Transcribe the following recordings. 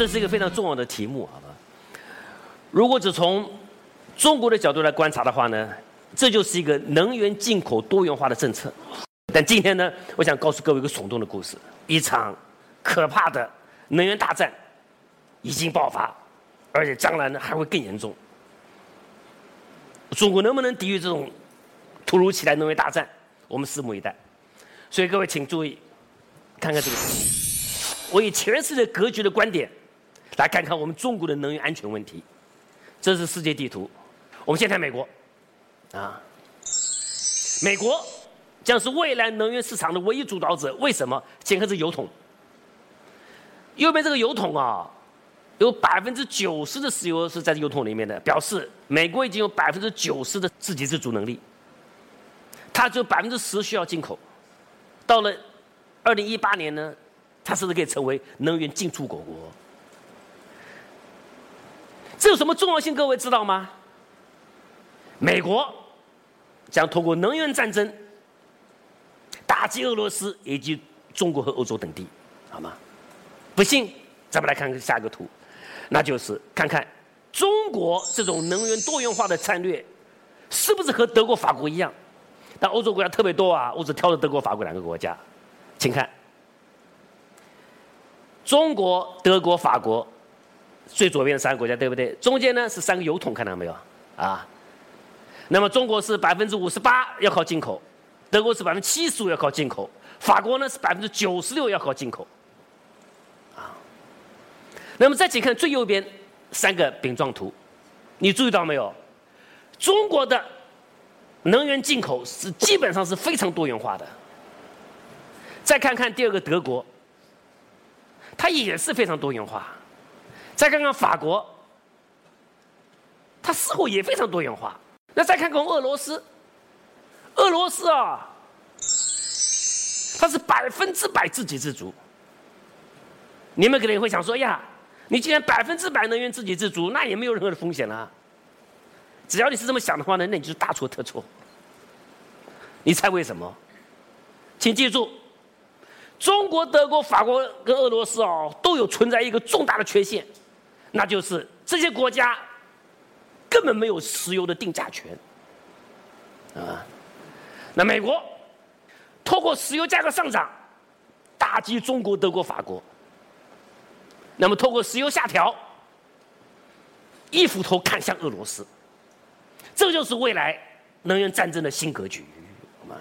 这是一个非常重要的题目，好吧？如果只从中国的角度来观察的话呢，这就是一个能源进口多元化的政策。但今天呢，我想告诉各位一个耸动的故事：一场可怕的能源大战已经爆发，而且将来呢还会更严重。中国能不能抵御这种突如其来能源大战？我们拭目以待。所以各位请注意，看看这个。我以全世界格局的观点来看看我们中国的能源安全问题。这是世界地图。我们先看美国，啊，美国将是未来能源市场的唯一主导者。为什么？先看这油桶。右边这个油桶啊，有百分之九十的石油是在油桶里面的，表示美国已经有百分之九十的自给自足能力。它只有百分之十需要进口。到了二零一八年呢，它甚至可以成为能源进出口国。这有什么重要性？各位知道吗？美国将通过能源战争打击俄罗斯以及中国和欧洲等地，好吗？不信，咱们来看看下一个图，那就是看看中国这种能源多元化的战略是不是和德国、法国一样？但欧洲国家特别多啊，我只挑了德国、法国两个国家，请看，中国、德国、法国最左边的三个国家，对不对？中间呢是三个油桶，看到没有？啊，那么中国是百分之五十八要靠进口，德国是百分之七十五要靠进口，法国呢是百分之九十六要靠进口，啊，那么再请看最右边三个饼状图，你注意到没有？中国的。能源进口是基本上是非常多元化的。再看看第二个德国，它也是非常多元化。再看看法国，它似乎也非常多元化。那再看看俄罗斯，俄罗斯啊，它是百分之百自给自足。你们可能会想说呀，你既然百分之百能源自给自足，那也没有任何的风险了。只要你是这么想的话呢，那你就大错特错。你猜为什么？请记住，中国、德国、法国跟俄罗斯哦，都有存在一个重大的缺陷，那就是这些国家根本没有石油的定价权啊。那美国通过石油价格上涨打击中国、德国、法国，那么通过石油下调，一斧头砍向俄罗斯。这就是未来能源战争的新格局，好吗？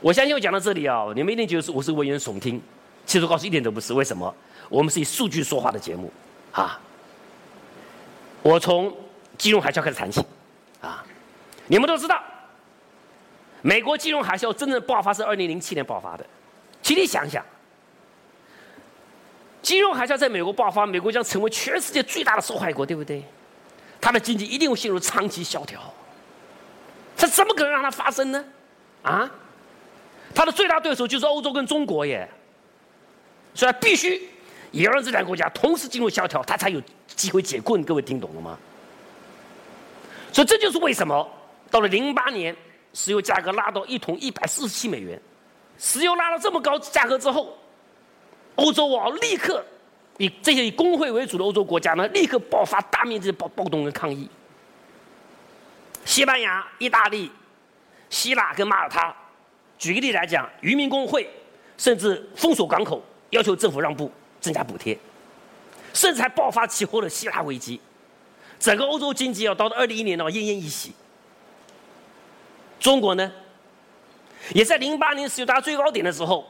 我相信我讲到这里啊，你们一定觉得我是危言耸听。其实告诉一点都不是。为什么？我们是以数据说话的节目啊。我从金融海啸开始谈起啊。你们都知道，美国金融海啸真正爆发是二零零七年爆发的。请你想想，金融海啸在美国爆发，美国将成为全世界最大的受害国，对不对？它的经济一定会陷入长期萧条，这怎么可能让它发生呢？啊，它的最大对手就是欧洲跟中国耶，所以必须也让这两个国家同时进入萧条，他才有机会解困。各位听懂了吗？所以这就是为什么到了零八年，石油价格拉到一桶一百四十七美元，石油拉到这么高价格之后，欧洲啊立刻。以这些以工会为主的欧洲国家呢，立刻爆发大面积的暴暴动跟抗议。西班牙、意大利、希腊跟马耳他，举个例来讲，渔民工会甚至封锁港口，要求政府让步、增加补贴，甚至还爆发起火的希腊危机。整个欧洲经济要到了二零一年呢，奄奄一息。中国呢，也在零八年石油达到最高点的时候，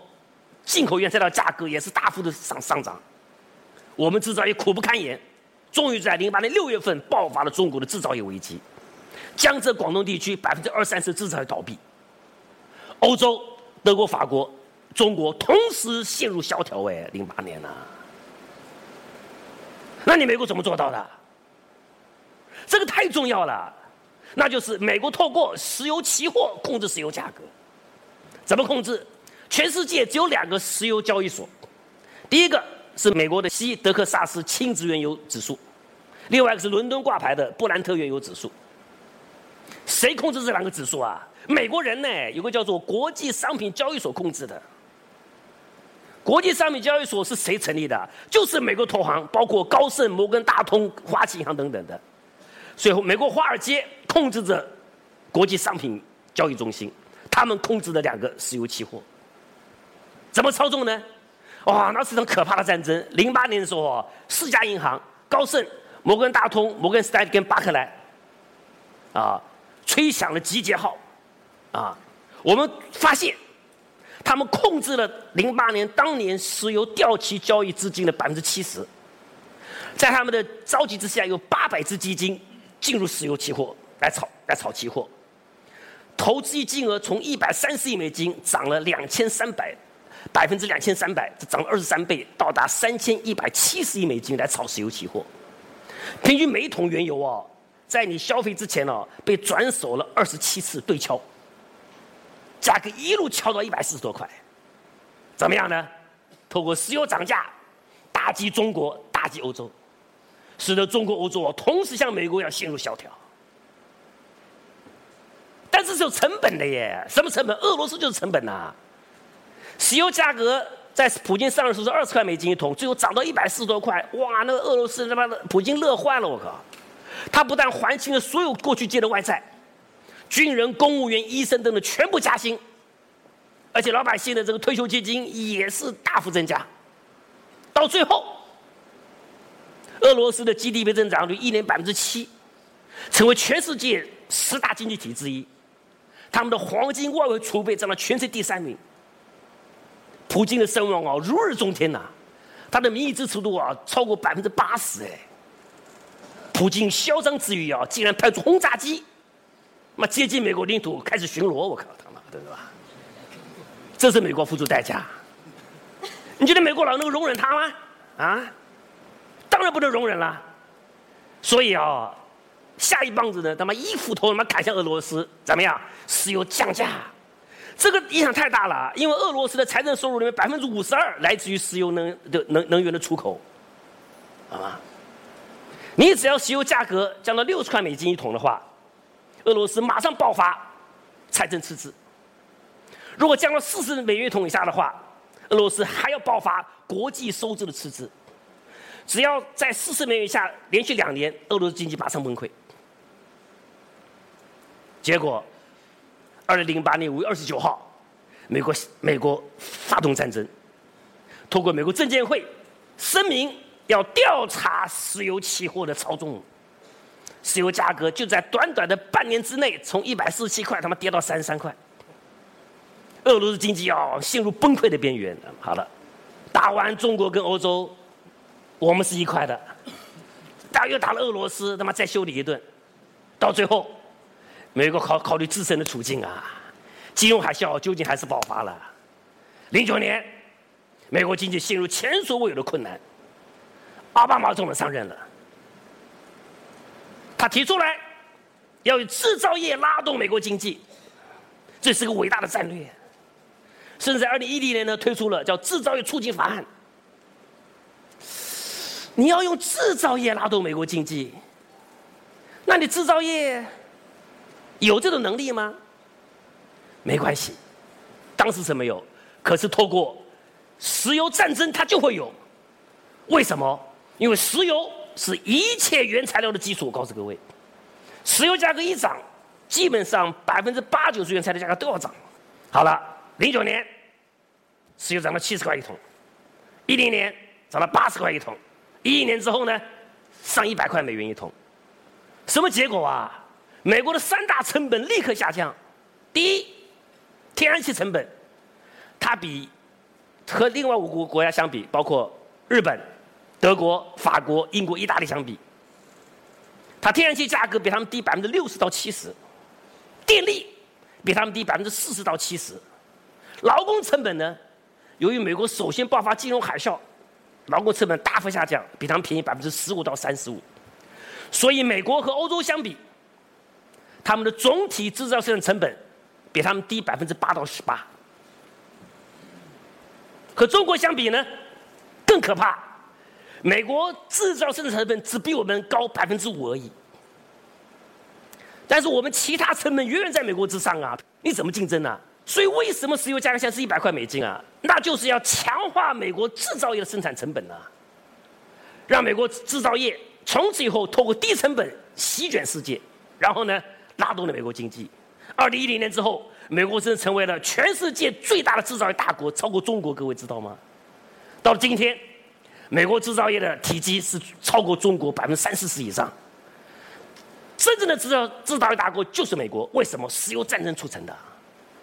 进口原材料价格也是大幅的上上涨。我们制造业苦不堪言，终于在零八年六月份爆发了中国的制造业危机，江浙广东地区百分之二三十制造业倒闭，欧洲德国、法国、中国同时陷入萧条。哎，零八年呐，那你美国怎么做到的？这个太重要了，那就是美国透过石油期货控制石油价格，怎么控制？全世界只有两个石油交易所，第一个。是美国的西德克萨斯轻质原油指数，另外一个是伦敦挂牌的布兰特原油指数。谁控制这两个指数啊？美国人呢？有个叫做国际商品交易所控制的。国际商品交易所是谁成立的？就是美国投行，包括高盛、摩根大通、花旗银行等等的。所以，美国华尔街控制着国际商品交易中心，他们控制的两个石油期货。怎么操纵呢？哇，那是场可怕的战争。零八年的时候，四家银行——高盛、摩根大通、摩根斯坦利跟巴克莱，啊，吹响了集结号，啊，我们发现。他们控制了零八年当年石油掉期交易资金的百分之七十，在他们的召集之下，有八百只基金进入石油期货来炒来炒期货，投资金额从一百三十亿美金涨了两千三百百分之两千三百，这涨了二十三倍，到达三千一百七十亿美金来炒石油期货，平均每桶原油哦，在你消费之前哦，被转手了二十七次对敲。价格一路敲到一百四十多块，怎么样呢？透过石油涨价，打击中国，打击欧洲，使得中国、欧洲同时向美国要陷入萧条。但是是有成本的耶，什么成本？俄罗斯就是成本呐。石油价格在普京上任时是二十块美金一桶，最后涨到一百四十多块，哇！那个俄罗斯他妈的普京乐坏了，我靠！他不但还清了所有过去借的外债。军人、公务员、医生等等全部加薪，而且老百姓的这个退休基金也是大幅增加。到最后，俄罗斯的 GDP 增长率一年百分之七，成为全世界十大经济体之一。他们的黄金外汇储备占了全世界第三名。普京的声望啊如日中天呐，他的民意支持度啊超过百分之八十哎。普京嚣张之余啊，竟然派出轰炸机。那接近美国领土开始巡逻，我靠他妈的，对吧？这是美国付出代价。你觉得美国佬能容忍他吗？啊，当然不能容忍了。所以啊，下一棒子呢，他妈一斧头他妈砍向俄罗斯，怎么样？石油降价，这个影响太大了，因为俄罗斯的财政收入里面百分之五十二来自于石油能的能能源的出口，好吗？你只要石油价格降到六十块美金一桶的话。俄罗斯马上爆发财政赤字。如果降到四十美元一桶以下的话，俄罗斯还要爆发国际收支的赤字。只要在四十美元以下连续两年，俄罗斯经济马上崩溃。结果，二零零八年五月二十九号，美国美国发动战争，通过美国证监会声明要调查石油期货的操纵。石油价格就在短短的半年之内，从一百四十七块他妈跌到三十三块。俄罗斯经济要陷入崩溃的边缘。好了，打完中国跟欧洲，我们是一块的。打又打了俄罗斯，他妈再修理一顿，到最后，美国考考虑自身的处境啊，金融海啸究竟还是爆发了。零九年，美国经济陷入前所未有的困难，奥巴马总统上任了。他提出来，要以制造业拉动美国经济，这是个伟大的战略。甚至在二零一零年呢，推出了叫制造业促进法案。你要用制造业拉动美国经济，那你制造业有这种能力吗？没关系，当时是没有，可是透过石油战争，它就会有。为什么？因为石油。是一切原材料的基础。我告诉各位，石油价格一涨，基本上百分之八九十原材料价格都要涨。好了，零九年，石油涨到七十块一桶，一零年涨到八十块一桶，一一年之后呢，上一百块美元一桶。什么结果啊？美国的三大成本立刻下降。第一，天然气成本，它比和另外五个国家相比，包括日本。德国、法国、英国、意大利相比，它天然气价格比他们低百分之六十到七十，电力比他们低百分之四十到七十，劳工成本呢？由于美国首先爆发金融海啸，劳工成本大幅下降，比他们便宜百分之十五到三十五，所以美国和欧洲相比，他们的总体制造生产成本比他们低百分之八到十八，和中国相比呢，更可怕。美国制造生产成本只比我们高百分之五而已，但是我们其他成本远远在美国之上啊！你怎么竞争呢？所以为什么石油价格现在是一百块美金啊？那就是要强化美国制造业的生产成本啊，让美国制造业从此以后透过低成本席卷世界，然后呢拉动了美国经济。二零一零年之后，美国真的成为了全世界最大的制造业大国，超过中国，各位知道吗？到了今天，美国制造业的体积是超过中国百分之三四十以上。真正的制造制造业大国就是美国，为什么？石油战争促成的。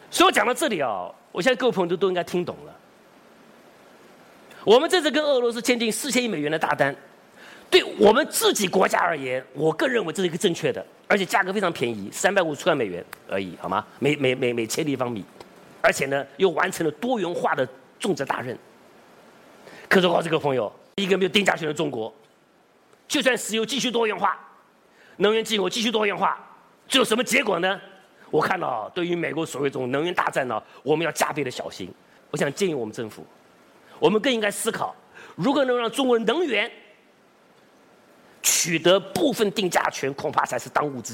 所以我讲到这里啊，我相信各位朋友都都应该听懂了。我们这次跟俄罗斯签订四千亿美元的大单，对我们自己国家而言，我个人认为这是一个正确的，而且价格非常便宜，三百五十万美元而已，好吗？每每每每千立方米，而且呢又完成了多元化的重责大任。可是我这个朋友，一个没有定价权的中国，就算石油继续多元化，能源进口继续多元化，最后什么结果呢？我看到，对于美国所谓这种能源大战呢，我们要加倍的小心。我想建议我们政府，我们更应该思考，如何能让中国能源取得部分定价权，恐怕才是当务之急。